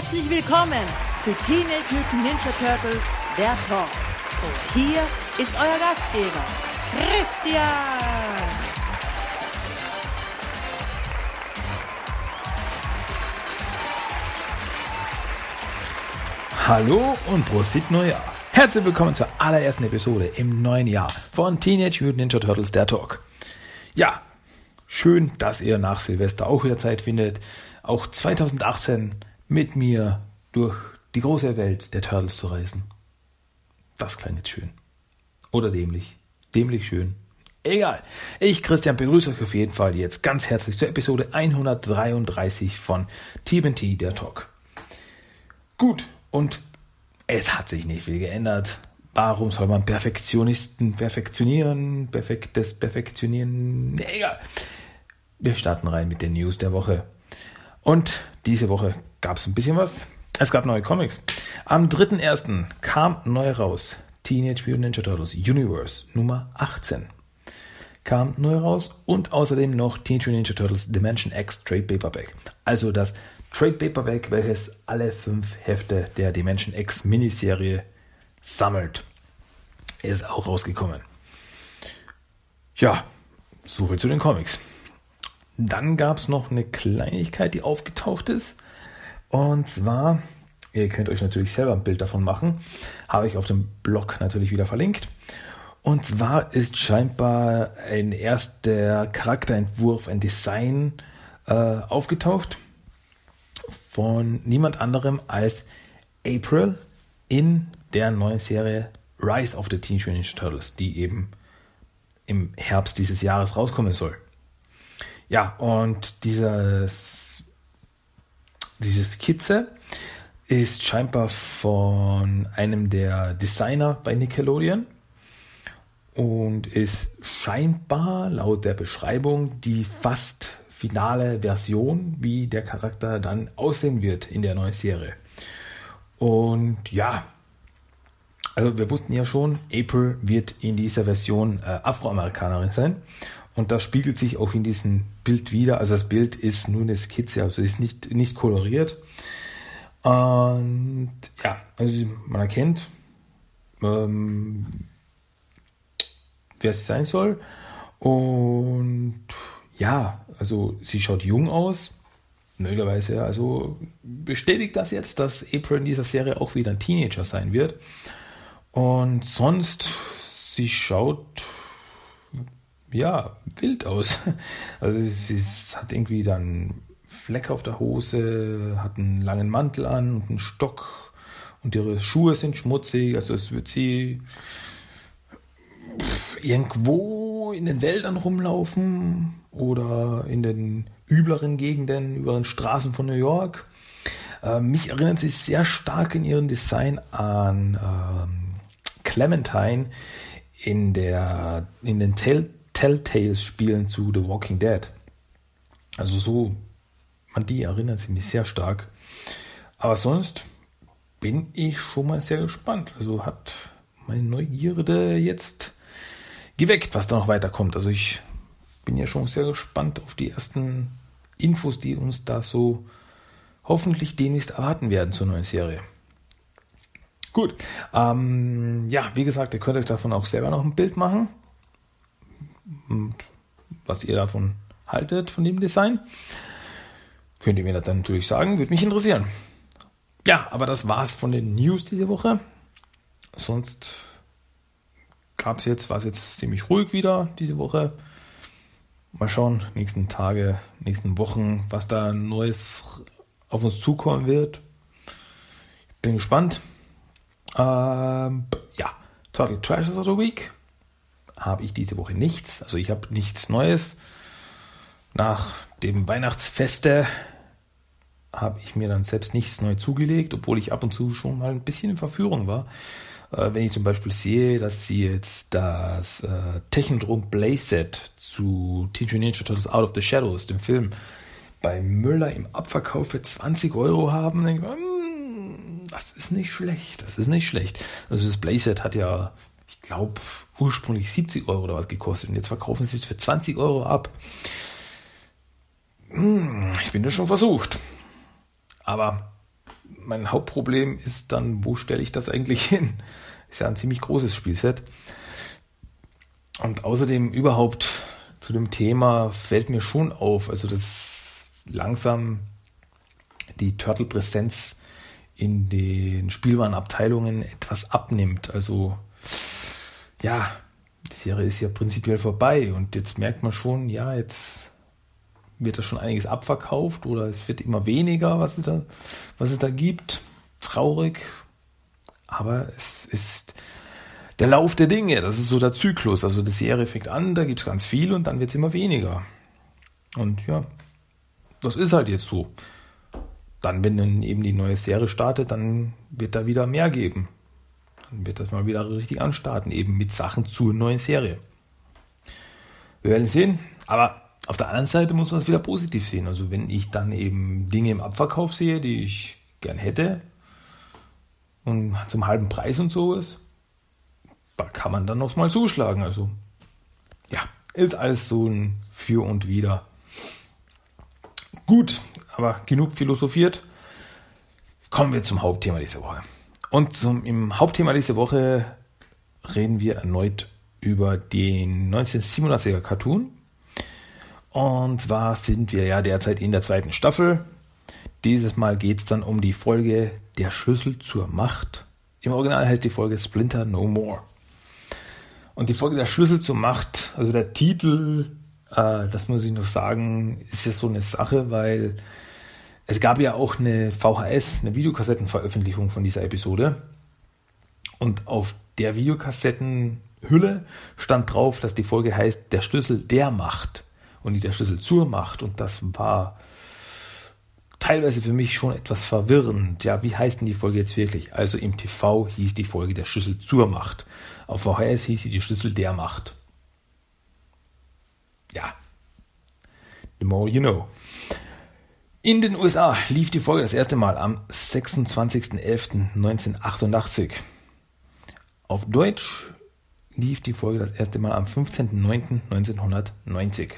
Herzlich willkommen zu Teenage Mutant Ninja Turtles, der Talk. Und hier ist euer Gastgeber, Christian. Hallo und Prosit Neujahr. Herzlich willkommen zur allerersten Episode im neuen Jahr von Teenage Mutant Ninja Turtles, der Talk. Ja, schön, dass ihr nach Silvester auch wieder Zeit findet, auch 2018 mit mir durch die große Welt der Turtles zu reisen. Das klang jetzt schön. Oder dämlich. Dämlich schön. Egal. Ich, Christian, begrüße euch auf jeden Fall jetzt ganz herzlich zur Episode 133 von TBT, der Talk. Gut, und es hat sich nicht viel geändert. Warum soll man Perfektionisten perfektionieren? Perfektes perfektionieren? Egal. Wir starten rein mit den News der Woche. Und diese Woche gab es ein bisschen was. Es gab neue Comics. Am 3.1. kam neu raus Teenage Mutant Ninja Turtles Universe Nummer 18. Kam neu raus und außerdem noch Teenage Mutant Ninja Turtles Dimension X Trade Paperback. Also das Trade Paperback, welches alle fünf Hefte der Dimension X Miniserie sammelt. Ist auch rausgekommen. Ja, soviel zu den Comics. Dann gab es noch eine Kleinigkeit, die aufgetaucht ist. Und zwar, ihr könnt euch natürlich selber ein Bild davon machen, habe ich auf dem Blog natürlich wieder verlinkt. Und zwar ist scheinbar ein erster Charakterentwurf, ein Design äh, aufgetaucht von niemand anderem als April in der neuen Serie Rise of the Teenage Mutant Ninja Turtles, die eben im Herbst dieses Jahres rauskommen soll. Ja, und dieses, diese Skizze ist scheinbar von einem der Designer bei Nickelodeon und ist scheinbar laut der Beschreibung die fast finale Version, wie der Charakter dann aussehen wird in der neuen Serie. Und ja, also wir wussten ja schon, April wird in dieser Version äh, Afroamerikanerin sein. Und das spiegelt sich auch in diesem Bild wieder. Also das Bild ist nur eine Skizze, also ist nicht, nicht koloriert. Und ja, also man erkennt, ähm, wer es sein soll. Und ja, also sie schaut jung aus. Möglicherweise also bestätigt das jetzt, dass April in dieser Serie auch wieder ein Teenager sein wird. Und sonst, sie schaut ja, wild aus. Also sie, hat irgendwie dann Fleck auf der Hose, hat einen langen Mantel an und einen Stock und ihre Schuhe sind schmutzig. Also es wird sie irgendwo in den Wäldern rumlaufen oder in den übleren Gegenden, über den Straßen von New York. Äh, mich erinnert sie sehr stark in ihrem Design an ähm, Clementine in der in den Tell Telltales-Spielen zu The Walking Dead. Also so, an die erinnert sich mich sehr stark. Aber sonst bin ich schon mal sehr gespannt. Also hat meine Neugierde jetzt geweckt, was da noch weiterkommt. Also ich bin ja schon sehr gespannt auf die ersten Infos, die uns da so hoffentlich demnächst erwarten werden zur neuen Serie. Gut, ähm, ja, wie gesagt, ihr könnt euch davon auch selber noch ein Bild machen was ihr davon haltet, von dem Design. Könnt ihr mir das dann natürlich sagen, würde mich interessieren. Ja, aber das war's von den News diese Woche. Sonst gab es jetzt, war es jetzt ziemlich ruhig wieder diese Woche. Mal schauen, nächsten Tage, nächsten Wochen, was da Neues auf uns zukommen wird. Ich bin gespannt. Ähm, ja, Total Treasures of the Week habe ich diese Woche nichts. Also ich habe nichts Neues. Nach dem Weihnachtsfeste habe ich mir dann selbst nichts neu zugelegt, obwohl ich ab und zu schon mal ein bisschen in Verführung war. Äh, wenn ich zum Beispiel sehe, dass sie jetzt das äh, Technodrom Playset zu Teenage Ninja Turtles Out of the Shadows, dem Film, bei Müller im Abverkauf für 20 Euro haben, denke ich, hm, das ist nicht schlecht, das ist nicht schlecht. Also das Playset hat ja, ich glaube, ursprünglich 70 Euro oder was gekostet und jetzt verkaufen sie es für 20 Euro ab. Hm, ich bin da schon versucht. Aber mein Hauptproblem ist dann, wo stelle ich das eigentlich hin? Ist ja ein ziemlich großes Spielset. Und außerdem überhaupt zu dem Thema fällt mir schon auf, also dass langsam die Turtle-Präsenz in den Spielwarenabteilungen etwas abnimmt. Also ja, die Serie ist ja prinzipiell vorbei und jetzt merkt man schon, ja, jetzt wird da schon einiges abverkauft oder es wird immer weniger, was es da, was es da gibt. Traurig, aber es ist der Lauf der Dinge, das ist so der Zyklus. Also die Serie fängt an, da gibt es ganz viel und dann wird es immer weniger. Und ja, das ist halt jetzt so. Dann, wenn dann eben die neue Serie startet, dann wird da wieder mehr geben. Dann wird das mal wieder richtig anstarten, eben mit Sachen zur neuen Serie. Wir werden sehen, aber auf der anderen Seite muss man es wieder positiv sehen. Also wenn ich dann eben Dinge im Abverkauf sehe, die ich gern hätte und zum halben Preis und so ist, da kann man dann noch mal zuschlagen. Also ja, ist alles so ein Für und Wider. Gut, aber genug philosophiert. Kommen wir zum Hauptthema dieser Woche. Und zum, im Hauptthema dieser Woche reden wir erneut über den 1987er Cartoon. Und zwar sind wir ja derzeit in der zweiten Staffel. Dieses Mal geht es dann um die Folge Der Schlüssel zur Macht. Im Original heißt die Folge Splinter No More. Und die Folge der Schlüssel zur Macht, also der Titel, äh, das muss ich noch sagen, ist ja so eine Sache, weil es gab ja auch eine VHS, eine Videokassettenveröffentlichung von dieser Episode. Und auf der Videokassettenhülle stand drauf, dass die Folge heißt Der Schlüssel der Macht und nicht der Schlüssel zur Macht. Und das war teilweise für mich schon etwas verwirrend. Ja, wie heißt denn die Folge jetzt wirklich? Also im TV hieß die Folge der Schlüssel zur Macht. Auf VHS hieß sie die Schlüssel der Macht. Ja. The more you know. In den USA lief die Folge das erste Mal am 26.11.1988. Auf Deutsch lief die Folge das erste Mal am 15.09.1990.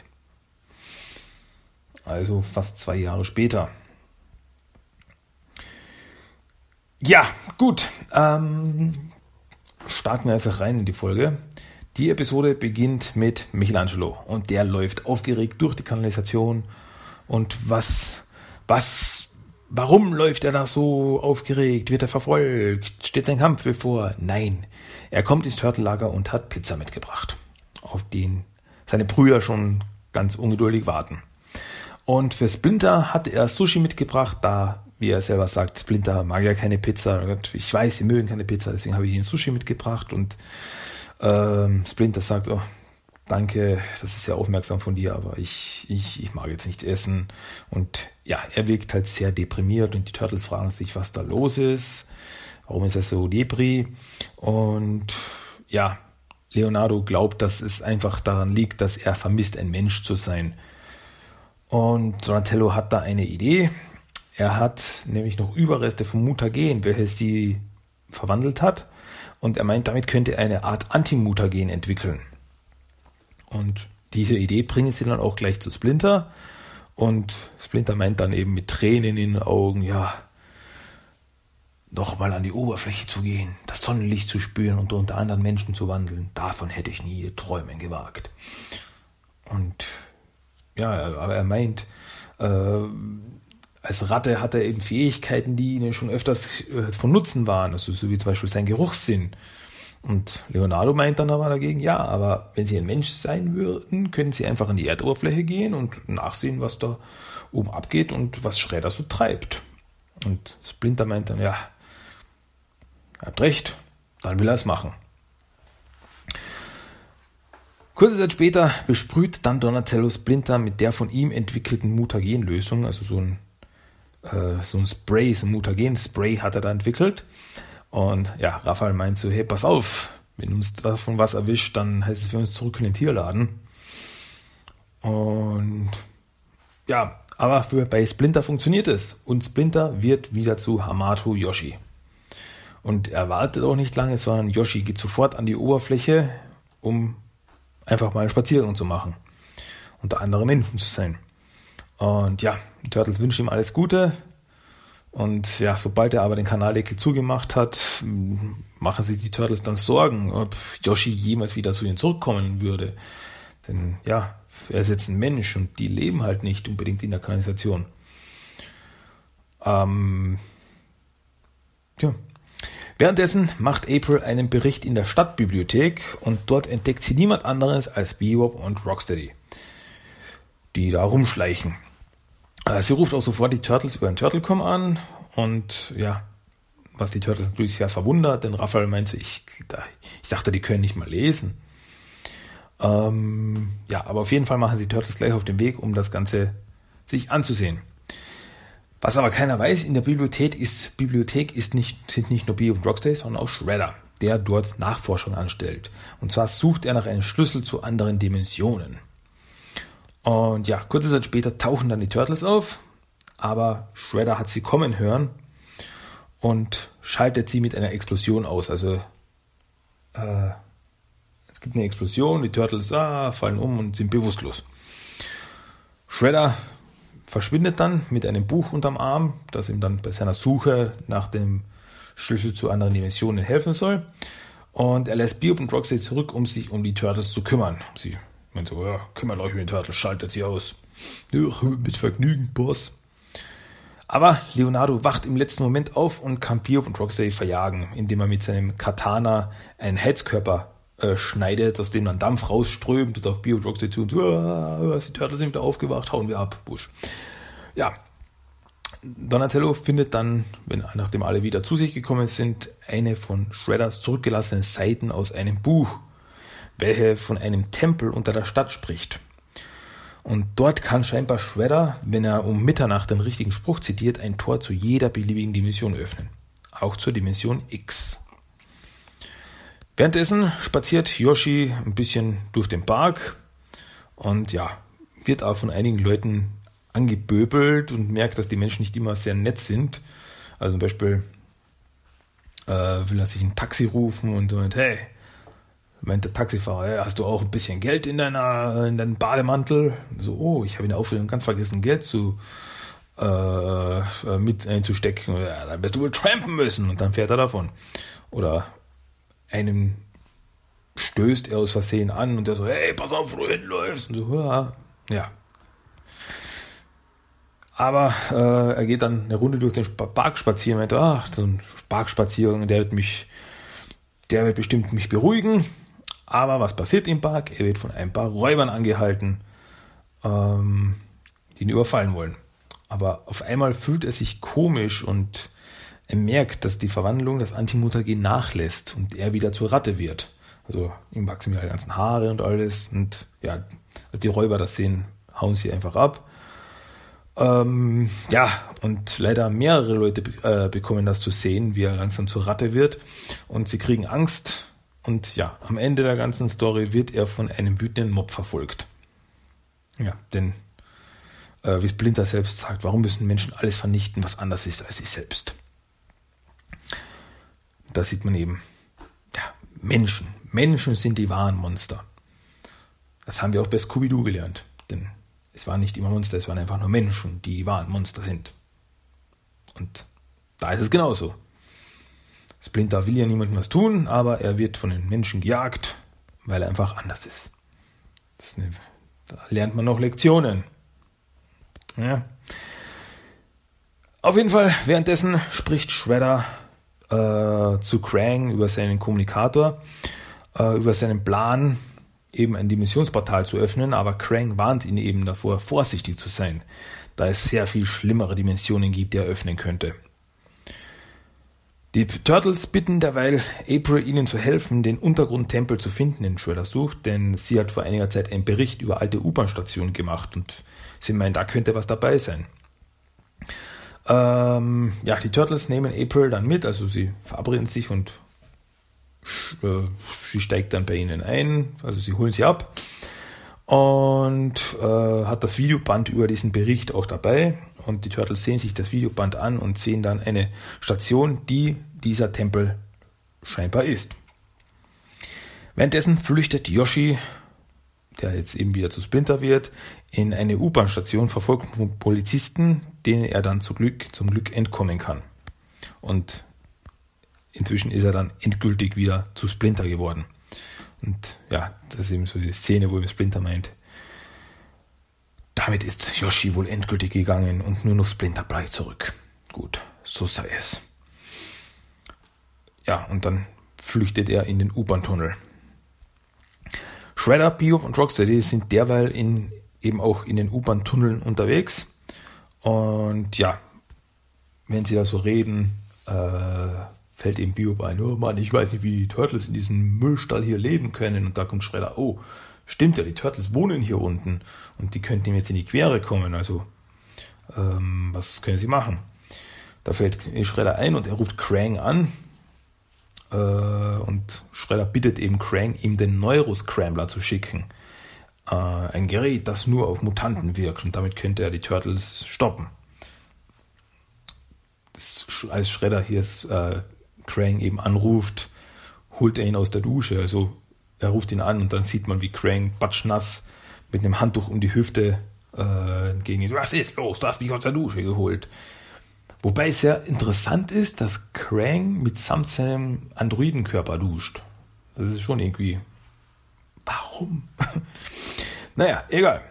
Also fast zwei Jahre später. Ja, gut. Ähm, starten wir einfach rein in die Folge. Die Episode beginnt mit Michelangelo und der läuft aufgeregt durch die Kanalisation. Und was, was, warum läuft er da so aufgeregt? Wird er verfolgt? Steht ein Kampf bevor? Nein, er kommt ins Turtellager und hat Pizza mitgebracht, auf den seine Brüder schon ganz ungeduldig warten. Und für Splinter hat er Sushi mitgebracht, da wie er selber sagt, Splinter mag ja keine Pizza. Ich weiß, sie mögen keine Pizza, deswegen habe ich ihnen Sushi mitgebracht. Und ähm, Splinter sagt, oh, danke, das ist sehr aufmerksam von dir, aber ich, ich, ich mag jetzt nicht essen. Und ja, er wirkt halt sehr deprimiert und die Turtles fragen sich, was da los ist. Warum ist er so depri? Und ja, Leonardo glaubt, dass es einfach daran liegt, dass er vermisst, ein Mensch zu sein. Und Donatello hat da eine Idee. Er hat nämlich noch Überreste vom Mutagen, welches sie verwandelt hat. Und er meint, damit könnte er eine Art Antimutagen entwickeln. Und diese Idee bringen sie dann auch gleich zu Splinter. Und Splinter meint dann eben mit Tränen in den Augen, ja, nochmal an die Oberfläche zu gehen, das Sonnenlicht zu spüren und unter anderen Menschen zu wandeln. Davon hätte ich nie träumen gewagt. Und ja, aber er meint, äh, als Ratte hat er eben Fähigkeiten, die ihnen schon öfters äh, von Nutzen waren, also so wie zum Beispiel sein Geruchssinn. Und Leonardo meint dann aber dagegen, ja, aber wenn sie ein Mensch sein würden, können sie einfach an die Erdoberfläche gehen und nachsehen, was da oben abgeht und was Schredder so treibt. Und Splinter meint dann, ja, hat recht, dann will er es machen. Kurze Zeit später besprüht dann Donatello Splinter mit der von ihm entwickelten Mutagen-Lösung, also so ein äh, so ein Spray, so ein Mutagen-Spray hat er da entwickelt. Und ja, Raphael meint so, hey, pass auf, wenn uns davon was erwischt, dann heißt es, wir uns zurück in den Tierladen. Und ja, aber für, bei Splinter funktioniert es. Und Splinter wird wieder zu Hamato Yoshi. Und er wartet auch nicht lange, sondern Yoshi geht sofort an die Oberfläche, um einfach mal einen Spaziergang zu machen. Unter anderem Menschen zu sein. Und ja, Turtles wünschen ihm alles Gute. Und ja, sobald er aber den Kanaldeckel zugemacht hat, machen sich die Turtles dann Sorgen, ob Yoshi jemals wieder zu ihnen zurückkommen würde. Denn ja, er ist jetzt ein Mensch und die leben halt nicht unbedingt in der Kanalisation. Ähm, ja. Währenddessen macht April einen Bericht in der Stadtbibliothek und dort entdeckt sie niemand anderes als Bebop und Rocksteady, die da rumschleichen. Äh, sie ruft auch sofort die Turtles über den Turtlecom an und ja, was die Turtles natürlich sehr verwundert, denn Raphael meinte, ich, ich dachte, die können nicht mal lesen. Ähm, ja, aber auf jeden Fall machen sie Turtles gleich auf den Weg, um das Ganze sich anzusehen. Was aber keiner weiß, in der Bibliothek ist, Bibliothek ist nicht, sind nicht nur B und Rocksteady, sondern auch Shredder, der dort Nachforschung anstellt. Und zwar sucht er nach einem Schlüssel zu anderen Dimensionen. Und ja, kurze Zeit später tauchen dann die Turtles auf, aber Shredder hat sie kommen hören und schaltet sie mit einer Explosion aus. Also äh, es gibt eine Explosion, die Turtles ah, fallen um und sind bewusstlos. Shredder verschwindet dann mit einem Buch unterm Arm, das ihm dann bei seiner Suche nach dem Schlüssel zu anderen Dimensionen helfen soll. Und er lässt Bebop und Roxy zurück, um sich um die Turtles zu kümmern. Sie meint so, ja, kümmert euch um die Turtles, schaltet sie aus. Ja, mit Vergnügen, Boss. Aber Leonardo wacht im letzten Moment auf und kann Bebop und Roxy verjagen, indem er mit seinem Katana einen Heizkörper äh, schneidet, aus dem dann Dampf rausströmt und auf Bio Rocksteady zu und so, ah, die Turtles sind wieder aufgewacht, hauen wir ab, Busch. Ja, Donatello findet dann, wenn, nachdem alle wieder zu sich gekommen sind, eine von Shredders zurückgelassenen Seiten aus einem Buch, welche von einem Tempel unter der Stadt spricht. Und dort kann scheinbar Shredder, wenn er um Mitternacht den richtigen Spruch zitiert, ein Tor zu jeder beliebigen Dimension öffnen. Auch zur Dimension X. Währenddessen spaziert Yoshi ein bisschen durch den Park und ja, wird auch von einigen Leuten angeböbelt und merkt, dass die Menschen nicht immer sehr nett sind. Also zum Beispiel äh, will er sich ein Taxi rufen und meint, hey, meint der Taxifahrer, hast du auch ein bisschen Geld in deiner in deinem Bademantel? So, oh, ich habe in der Aufregung ganz vergessen, Geld zu äh, mit einzustecken. Ja, dann wirst du wohl trampen müssen und dann fährt er davon. Oder einem stößt er aus Versehen an und der so, hey, pass auf, wo du hinläufst. Und so, ja. Aber äh, er geht dann eine Runde durch den Park spazieren und meint, ach, so ein Parkspaziergang, der wird mich, der wird bestimmt mich beruhigen. Aber was passiert im Park? Er wird von ein paar Räubern angehalten, ähm, die ihn überfallen wollen. Aber auf einmal fühlt er sich komisch und er merkt, dass die Verwandlung das Antimutagen nachlässt und er wieder zur Ratte wird. Also ihm wachsen wieder die ganzen Haare und alles. Und ja, als die Räuber das sehen, hauen sie einfach ab. Ähm, ja, und leider mehrere Leute äh, bekommen das zu sehen, wie er langsam zur Ratte wird. Und sie kriegen Angst. Und ja, am Ende der ganzen Story wird er von einem wütenden Mob verfolgt. Ja, denn äh, wie Splinter selbst sagt, warum müssen Menschen alles vernichten, was anders ist als sie selbst? Da sieht man eben, ja, Menschen. Menschen sind die wahren Monster. Das haben wir auch bei Scooby-Doo gelernt. Denn es waren nicht immer Monster, es waren einfach nur Menschen, die die wahren Monster sind. Und da ist es genauso. Splinter will ja niemandem was tun, aber er wird von den Menschen gejagt, weil er einfach anders ist. ist eine, da lernt man noch Lektionen. Ja. Auf jeden Fall, währenddessen spricht Shredder äh, zu Krang über seinen Kommunikator, äh, über seinen Plan, eben ein Dimensionsportal zu öffnen, aber Krang warnt ihn eben davor, vorsichtig zu sein, da es sehr viel schlimmere Dimensionen gibt, die er öffnen könnte. Die Turtles bitten derweil April ihnen zu helfen, den Untergrundtempel zu finden, den Shredder sucht, denn sie hat vor einiger Zeit einen Bericht über alte U-Bahn-Stationen gemacht und sie meint, da könnte was dabei sein. Ähm, ja, die Turtles nehmen April dann mit, also sie verabreden sich und äh, sie steigt dann bei ihnen ein, also sie holen sie ab und äh, hat das Videoband über diesen Bericht auch dabei und die Turtles sehen sich das Videoband an und sehen dann eine Station, die dieser Tempel scheinbar ist. Währenddessen flüchtet Yoshi der jetzt eben wieder zu Splinter wird, in eine U-Bahn-Station verfolgt von Polizisten, denen er dann zum Glück, zum Glück entkommen kann. Und inzwischen ist er dann endgültig wieder zu Splinter geworden. Und ja, das ist eben so die Szene, wo Splinter meint, damit ist Yoshi wohl endgültig gegangen und nur noch Splinter bleibt zurück. Gut, so sei es. Ja, und dann flüchtet er in den U-Bahn-Tunnel. Shredder, Bebop und Rocksteady sind derweil in, eben auch in den U-Bahn-Tunneln unterwegs. Und ja, wenn sie da so reden, äh, fällt eben Bebop ein, oh Mann, ich weiß nicht, wie die Turtles in diesem Müllstall hier leben können. Und da kommt Shredder, oh, stimmt ja, die Turtles wohnen hier unten und die könnten ihm jetzt in die Quere kommen. Also, ähm, was können sie machen? Da fällt Shredder ein und er ruft Krang an äh, und Schredder bittet eben Krang, ihm den Neuroscrambler zu schicken. Äh, ein Gerät, das nur auf Mutanten wirkt und damit könnte er die Turtles stoppen. Als Schredder hier äh, Krang eben anruft, holt er ihn aus der Dusche. Also er ruft ihn an und dann sieht man, wie Krang batschnass mit einem Handtuch um die Hüfte äh, gegen ihn. Was ist los? Du hast mich aus der Dusche geholt. Wobei es sehr interessant ist, dass Krang mitsamt seinem Androidenkörper duscht. Das ist schon irgendwie. Warum? naja, egal.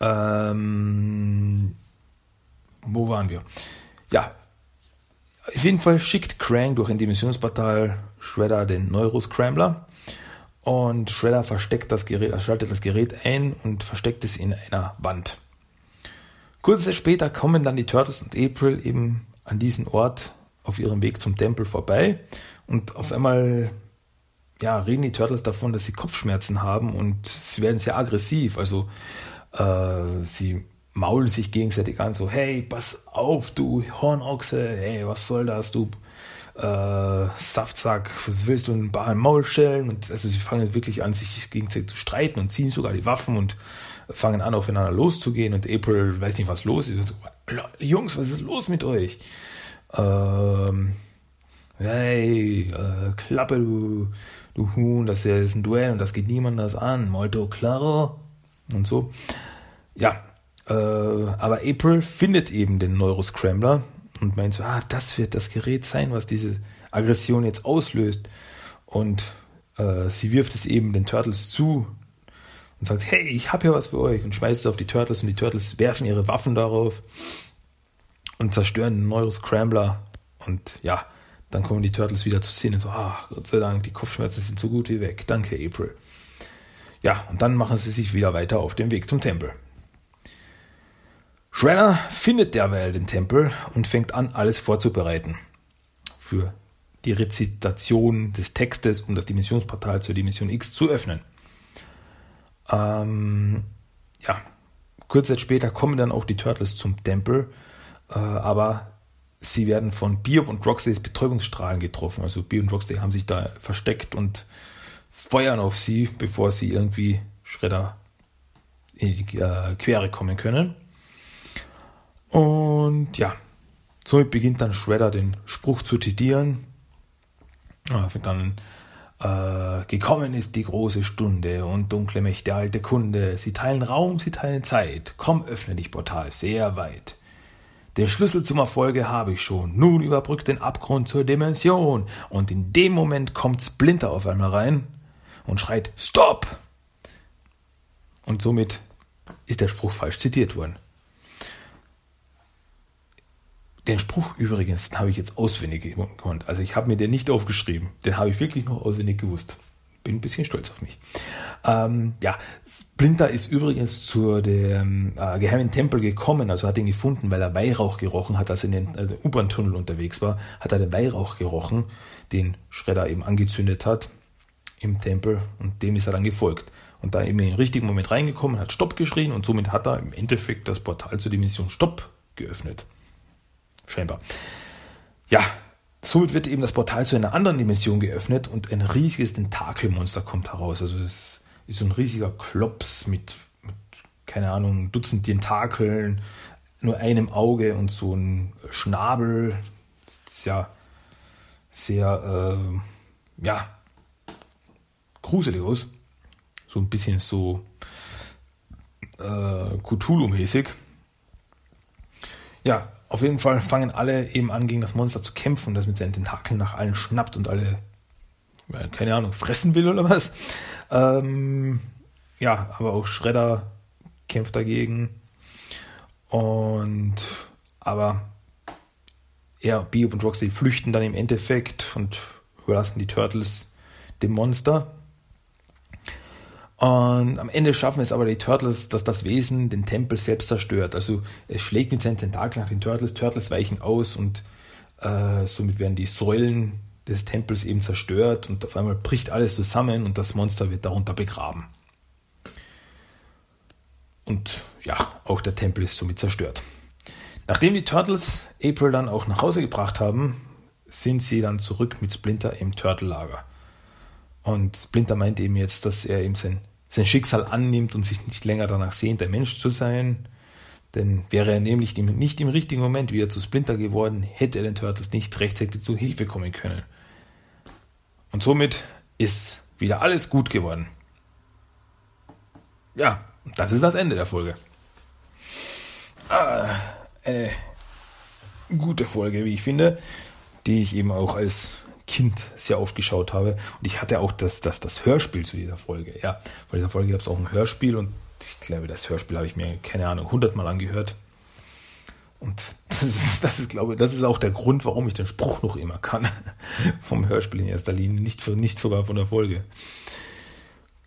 Ähm, wo waren wir? Ja, auf jeden Fall schickt Krang durch ein Dimensionsportal Shredder den Neuroscrambler und Shredder versteckt das Gerät, schaltet das Gerät ein und versteckt es in einer Wand. Zeit später kommen dann die Turtles und April eben an diesen Ort auf ihrem Weg zum Tempel vorbei und auf einmal ja, reden die Turtles davon, dass sie Kopfschmerzen haben und sie werden sehr aggressiv. Also äh, sie maulen sich gegenseitig an, so, hey, pass auf, du Hornochse, hey, was soll das, du äh, Saftsack, was willst du ein Bar Maul stellen? Und also sie fangen wirklich an, sich gegenseitig zu streiten und ziehen sogar die Waffen und fangen an, aufeinander loszugehen und April weiß nicht, was los ist. So, Jungs, was ist los mit euch? Ähm, hey, äh, Klappe, du, du Huhn, das ist ein Duell und das geht niemand das an. Molto claro. Und so. Ja, äh, aber April findet eben den Neuroscrambler und meint so, ah, das wird das Gerät sein, was diese Aggression jetzt auslöst. Und äh, sie wirft es eben den Turtles zu, und sagt, hey, ich habe hier was für euch und schmeißt es auf die Turtles und die Turtles werfen ihre Waffen darauf und zerstören den Neuroscrambler und ja, dann kommen die Turtles wieder zu sehen und so, ah, Gott sei Dank, die Kopfschmerzen sind so gut wie weg. Danke, April. Ja, und dann machen sie sich wieder weiter auf den Weg zum Tempel. Shredder findet derweil den Tempel und fängt an, alles vorzubereiten für die Rezitation des Textes, um das Dimensionsportal zur Dimension X zu öffnen. Ähm, ja, kurze Zeit später kommen dann auch die Turtles zum Tempel, äh, aber sie werden von Bebop und Rocksteadys Betäubungsstrahlen getroffen. Also Bebop und Rocksteady haben sich da versteckt und feuern auf sie, bevor sie irgendwie Schredder in die äh, Quere kommen können. Und ja, somit beginnt dann Shredder den Spruch zu zitieren. Dann äh, gekommen ist die große Stunde und dunkle Mächte alte Kunde. Sie teilen Raum, sie teilen Zeit. Komm, öffne dich, Portal, sehr weit. Den Schlüssel zum Erfolge habe ich schon. Nun überbrückt den Abgrund zur Dimension. Und in dem Moment kommt Splinter auf einmal rein und schreit Stop! Und somit ist der Spruch falsch zitiert worden. Den Spruch übrigens, habe ich jetzt auswendig gekonnt. Also ich habe mir den nicht aufgeschrieben. Den habe ich wirklich noch auswendig gewusst. Bin ein bisschen stolz auf mich. Ähm, ja, Splinter ist übrigens zu dem äh, geheimen Tempel gekommen, also hat ihn gefunden, weil er Weihrauch gerochen hat, als er in den äh, U-Bahn-Tunnel unterwegs war, hat er den Weihrauch gerochen, den Schredder eben angezündet hat im Tempel und dem ist er dann gefolgt. Und da eben in den richtigen Moment reingekommen, hat Stopp geschrien und somit hat er im Endeffekt das Portal zur Dimension Stopp geöffnet. Scheinbar. Ja, somit wird eben das Portal zu einer anderen Dimension geöffnet und ein riesiges Tentakelmonster kommt heraus. Also es ist so ein riesiger Klops mit, mit keine Ahnung, Dutzend Tentakeln, nur einem Auge und so ein Schnabel. Das ist ja sehr, äh, ja, gruselig aus. so ein bisschen so äh, Cthulhu-mäßig. Ja, auf jeden Fall fangen alle eben an, gegen das Monster zu kämpfen, das mit seinen Tentakeln nach allen schnappt und alle, keine Ahnung, fressen will oder was. Ähm, ja, aber auch Shredder kämpft dagegen. Und aber ja, Bebop und Roxy flüchten dann im Endeffekt und überlassen die Turtles dem Monster. Und am Ende schaffen es aber die Turtles, dass das Wesen den Tempel selbst zerstört. Also es schlägt mit seinen Tentakeln nach den Turtles, Turtles weichen aus und äh, somit werden die Säulen des Tempels eben zerstört und auf einmal bricht alles zusammen und das Monster wird darunter begraben. Und ja, auch der Tempel ist somit zerstört. Nachdem die Turtles April dann auch nach Hause gebracht haben, sind sie dann zurück mit Splinter im Turtle-Lager. Und Splinter meint eben jetzt, dass er eben sein sein Schicksal annimmt und sich nicht länger danach sehnt, ein Mensch zu sein. Denn wäre er nämlich nicht im richtigen Moment wieder zu Splinter geworden, hätte er den Turtles nicht rechtzeitig zu Hilfe kommen können. Und somit ist wieder alles gut geworden. Ja, das ist das Ende der Folge. Ah, eine gute Folge, wie ich finde, die ich eben auch als Kind sehr oft geschaut habe. Und ich hatte auch das, das, das Hörspiel zu dieser Folge. Ja, vor dieser Folge gab es auch ein Hörspiel und ich glaube, das Hörspiel habe ich mir, keine Ahnung, hundertmal angehört. Und das ist, das ist, glaube ich, das ist auch der Grund, warum ich den Spruch noch immer kann. Vom Hörspiel in erster Linie, nicht, für, nicht sogar von der Folge.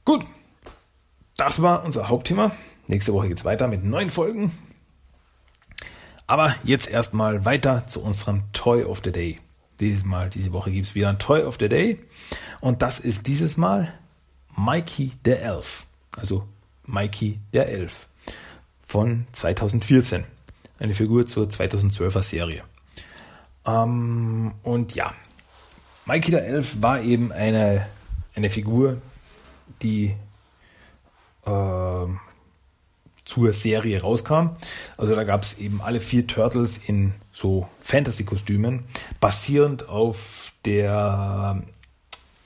Gut, das war unser Hauptthema. Nächste Woche geht es weiter mit neun Folgen. Aber jetzt erstmal weiter zu unserem Toy of the Day. Dieses Mal, diese Woche gibt es wieder ein Toy of the Day. Und das ist dieses Mal Mikey der Elf. Also Mikey der Elf von 2014. Eine Figur zur 2012er Serie. Ähm, und ja, Mikey der Elf war eben eine, eine Figur, die äh, zur Serie rauskam. Also da gab es eben alle vier Turtles in so Fantasy-Kostümen, basierend auf der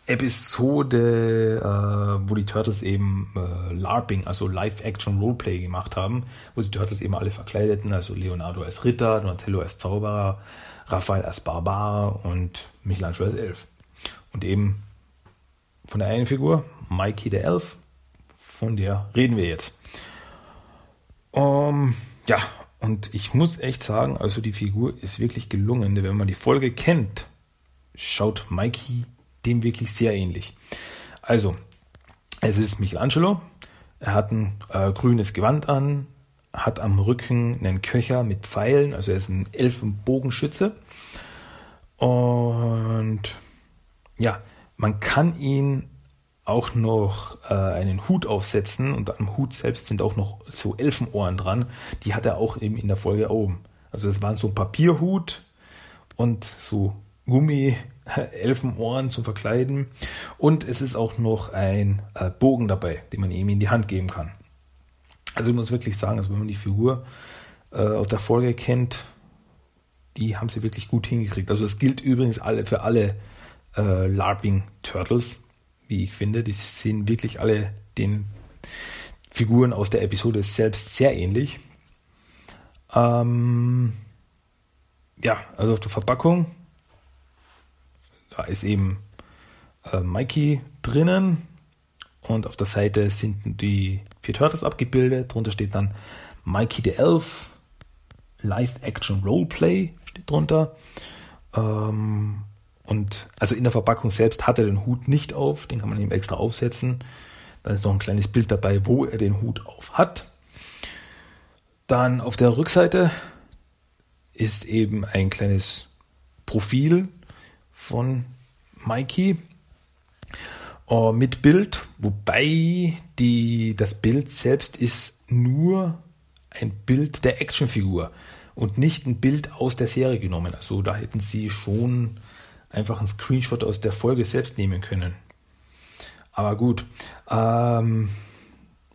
Episode, äh, wo die Turtles eben äh, LARPing, also Live-Action-Roleplay gemacht haben, wo die Turtles eben alle verkleideten, also Leonardo als Ritter, Donatello als Zauberer, Raphael als Barbar und Michelangelo als Elf. Und eben von der einen Figur, Mikey der Elf, von der reden wir jetzt. Um, ja, und ich muss echt sagen, also die Figur ist wirklich gelungen. Wenn man die Folge kennt, schaut Mikey dem wirklich sehr ähnlich. Also, es ist Michelangelo. Er hat ein äh, grünes Gewand an, hat am Rücken einen Köcher mit Pfeilen, also er ist ein Elfenbogenschütze. Und ja, man kann ihn auch noch äh, einen Hut aufsetzen und am Hut selbst sind auch noch so Elfenohren dran. Die hat er auch eben in der Folge oben. Also es waren so ein Papierhut und so Gummi-Elfenohren zum Verkleiden. Und es ist auch noch ein äh, Bogen dabei, den man ihm in die Hand geben kann. Also ich muss wirklich sagen, also wenn man die Figur äh, aus der Folge kennt, die haben sie wirklich gut hingekriegt. Also das gilt übrigens alle für alle äh, LARPing Turtles wie ich finde. Die sehen wirklich alle den Figuren aus der Episode selbst sehr ähnlich. Ähm, ja, also auf der Verpackung, da ist eben äh, Mikey drinnen und auf der Seite sind die vier Turtles abgebildet. Drunter steht dann Mikey the Elf, Live-Action Roleplay steht drunter. Ähm, und also in der Verpackung selbst hat er den Hut nicht auf, den kann man ihm extra aufsetzen. Dann ist noch ein kleines Bild dabei, wo er den Hut auf hat. Dann auf der Rückseite ist eben ein kleines Profil von Mikey uh, mit Bild, wobei die, das Bild selbst ist nur ein Bild der Actionfigur und nicht ein Bild aus der Serie genommen. Also da hätten sie schon einfach einen Screenshot aus der Folge selbst nehmen können. Aber gut. Ähm,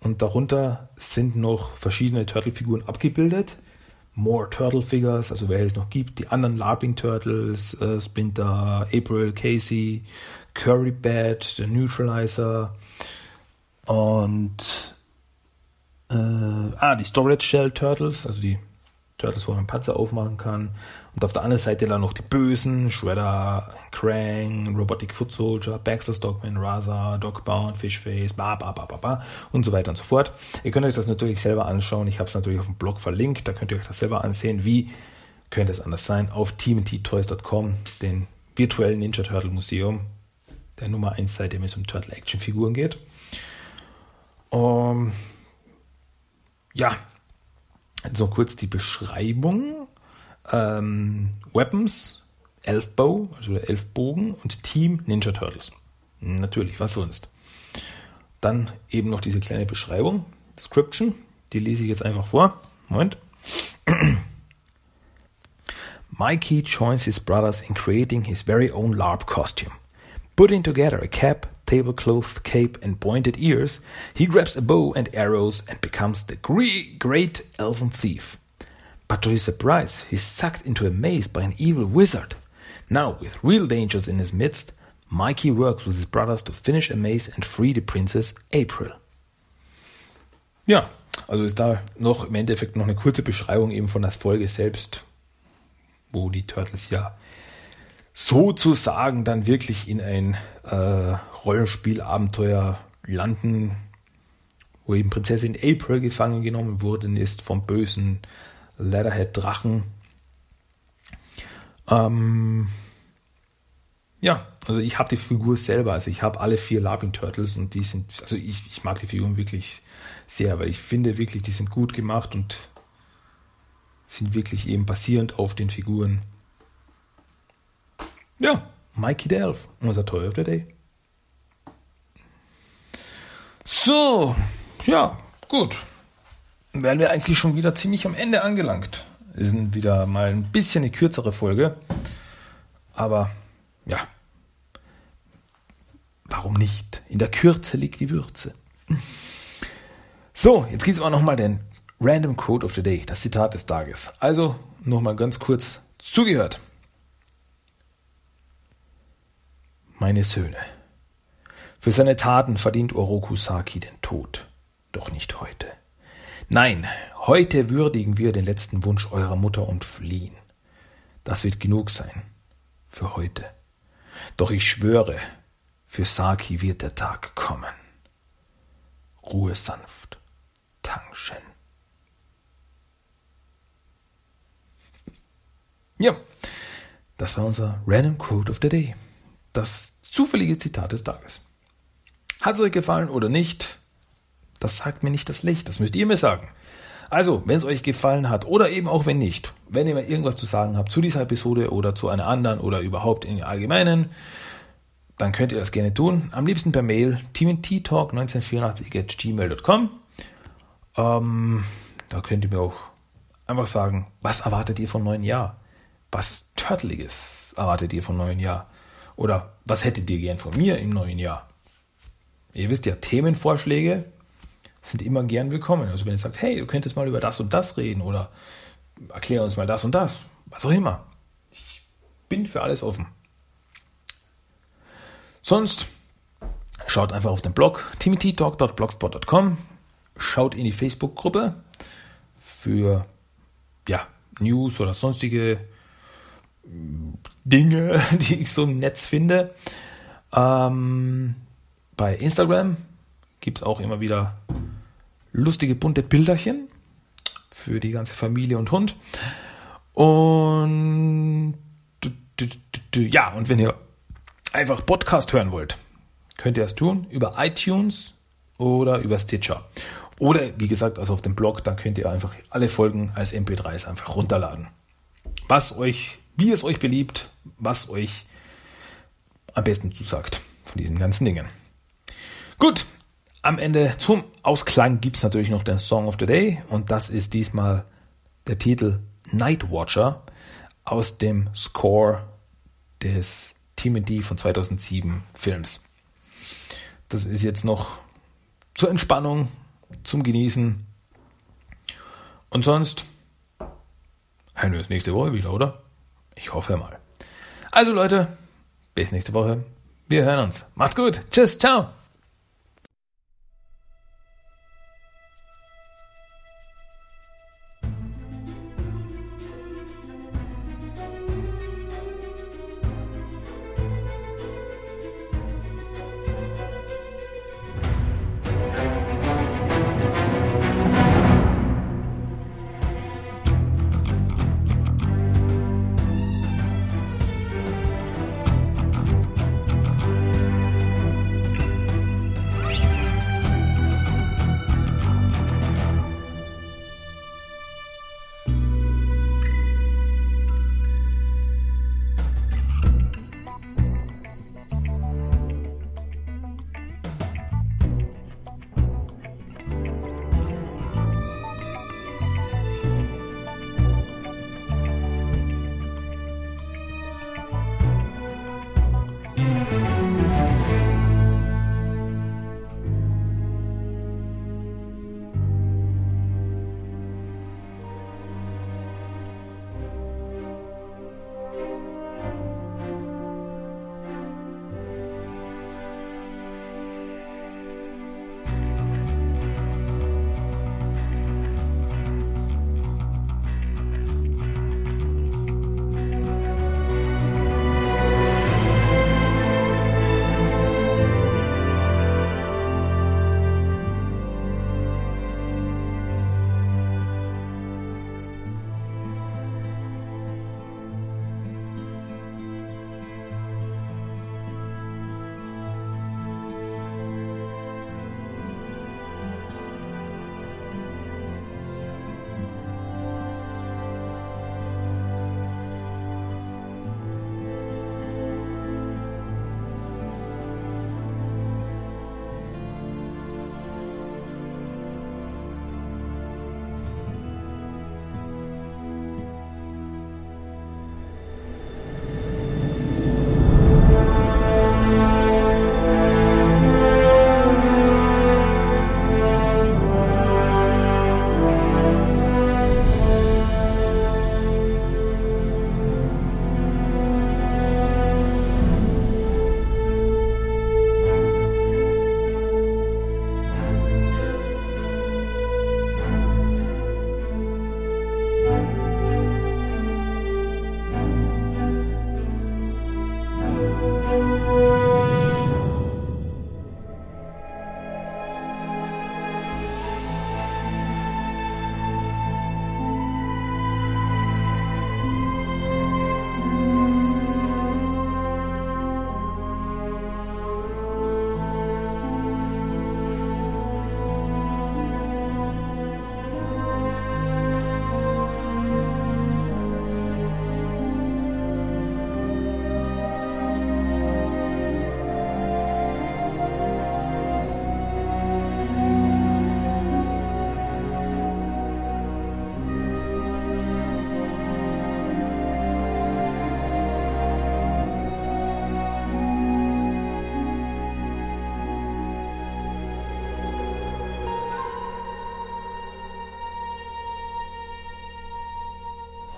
und darunter sind noch verschiedene Turtle-Figuren abgebildet. More Turtle Figures, also wer es noch gibt, die anderen LARPing Turtles, äh, Splinter, April, Casey, Curry Bat, der Neutralizer Und äh, ah, die Storage Shell Turtles, also die Turtles, wo man Panzer aufmachen kann. Und auf der anderen Seite dann noch die Bösen, Shredder, Krang, Robotic Foot Soldier, Baxter Stockman, Raza, Dogbound, Fishface, ba, ba, ba, ba, ba und so weiter und so fort. Ihr könnt euch das natürlich selber anschauen. Ich habe es natürlich auf dem Blog verlinkt. Da könnt ihr euch das selber ansehen. Wie könnte es anders sein? Auf teamttoys.com, den virtuellen Ninja Turtle Museum, der Nummer 1 seitdem es um Turtle Action Figuren geht. Um, ja, so kurz die Beschreibung. Ähm, Weapons, Elfbow, also Elfbogen und Team Ninja Turtles. Natürlich, was sonst. Dann eben noch diese kleine Beschreibung, Description, die lese ich jetzt einfach vor. Moment. Mikey joins his brothers in creating his very own LARP costume. Putting together a cap, tablecloth, cape, and pointed ears, he grabs a bow and arrows and becomes the great elven thief. But to his surprise, he's sucked into a maze by an evil wizard. Now, with real dangers in his midst, Mikey works with his brothers to finish a maze and free the princess April. Ja, also ist da noch im Endeffekt noch eine kurze Beschreibung eben von der Folge selbst, wo die Turtles ja sozusagen dann wirklich in ein äh, Rollenspielabenteuer landen, wo eben Prinzessin April gefangen genommen worden ist vom bösen Leatherhead Drachen. Ähm, ja, also ich habe die Figur selber, also ich habe alle vier Lapin Turtles und die sind, also ich, ich mag die Figuren wirklich sehr, weil ich finde wirklich, die sind gut gemacht und sind wirklich eben basierend auf den Figuren ja, Mikey the Elf, unser Toy of the Day. So, ja, gut. Wären wir eigentlich schon wieder ziemlich am Ende angelangt. Wir sind wieder mal ein bisschen eine kürzere Folge. Aber ja, warum nicht? In der Kürze liegt die Würze. So, jetzt gibt es aber nochmal den Random Quote of the Day, das Zitat des Tages. Also nochmal ganz kurz zugehört. meine Söhne. Für seine Taten verdient Oroku Saki den Tod. Doch nicht heute. Nein, heute würdigen wir den letzten Wunsch eurer Mutter und fliehen. Das wird genug sein. Für heute. Doch ich schwöre, für Saki wird der Tag kommen. Ruhe sanft. Tangshen. Ja, das war unser Random Quote of the Day das zufällige Zitat des Tages. Hat es euch gefallen oder nicht? Das sagt mir nicht das Licht, das müsst ihr mir sagen. Also, wenn es euch gefallen hat oder eben auch wenn nicht, wenn ihr mir irgendwas zu sagen habt zu dieser Episode oder zu einer anderen oder überhaupt im Allgemeinen, dann könnt ihr das gerne tun. Am liebsten per Mail teamtalk1984 Ähm, da könnt ihr mir auch einfach sagen, was erwartet ihr vom neuen Jahr? Was Turtliges erwartet ihr vom neuen Jahr? Oder was hättet ihr gern von mir im neuen Jahr? Ihr wisst ja, Themenvorschläge sind immer gern willkommen. Also wenn ihr sagt, hey, du könntest mal über das und das reden oder erklär uns mal das und das, was auch immer. Ich bin für alles offen. Sonst schaut einfach auf den Blog timothytalk.blogspot.com, schaut in die Facebook-Gruppe für ja, News oder sonstige Dinge, die ich so im Netz finde. Ähm, bei Instagram gibt es auch immer wieder lustige bunte Bilderchen für die ganze Familie und Hund. Und ja, und wenn ihr einfach Podcast hören wollt, könnt ihr das tun über iTunes oder über Stitcher. Oder wie gesagt, also auf dem Blog, da könnt ihr einfach alle Folgen als MP3s einfach runterladen. Was euch wie es euch beliebt, was euch am besten zusagt von diesen ganzen Dingen. Gut, am Ende zum Ausklang gibt es natürlich noch den Song of the Day und das ist diesmal der Titel Night Watcher aus dem Score des D von 2007 Films. Das ist jetzt noch zur Entspannung, zum Genießen. Und sonst hören wir uns nächste Woche wieder, oder? Ich hoffe mal. Also Leute, bis nächste Woche. Wir hören uns. Macht's gut. Tschüss. Ciao.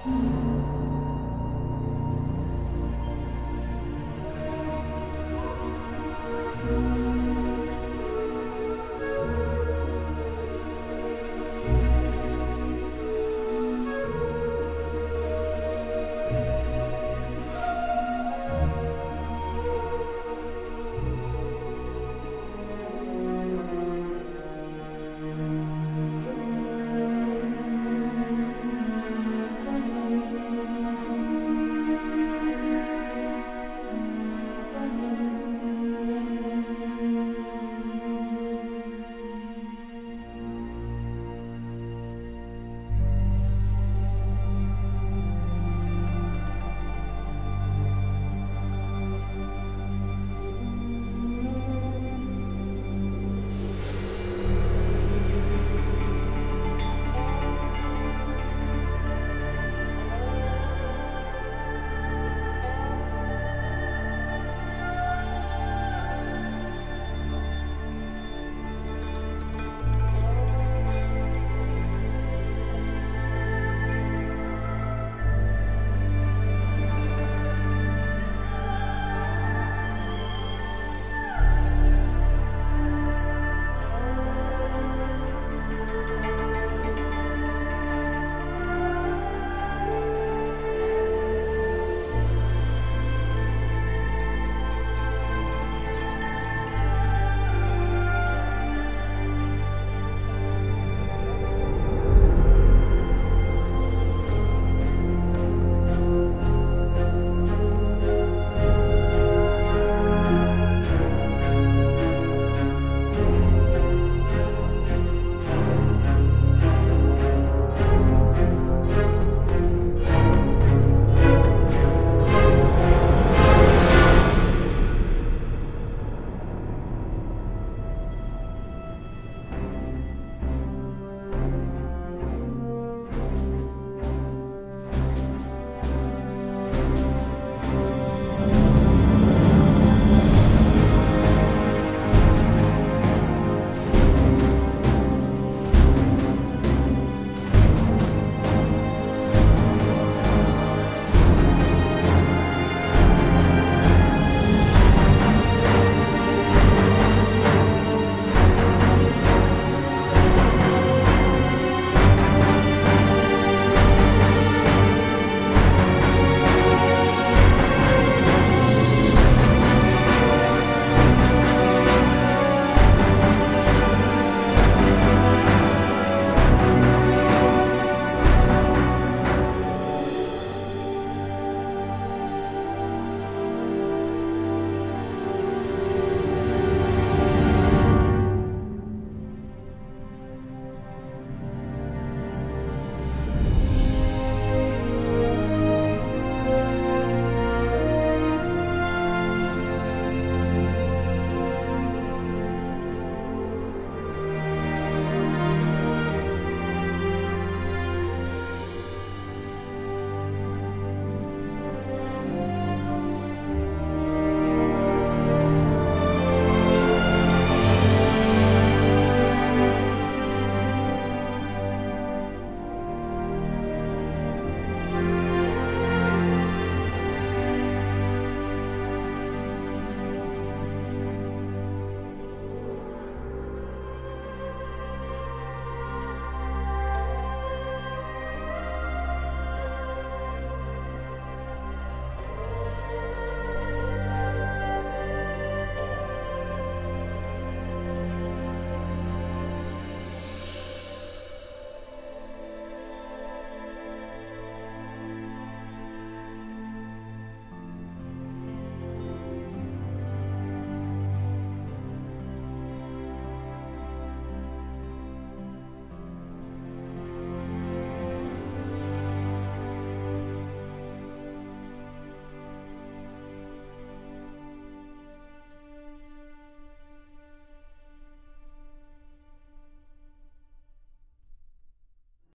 Mm-hmm.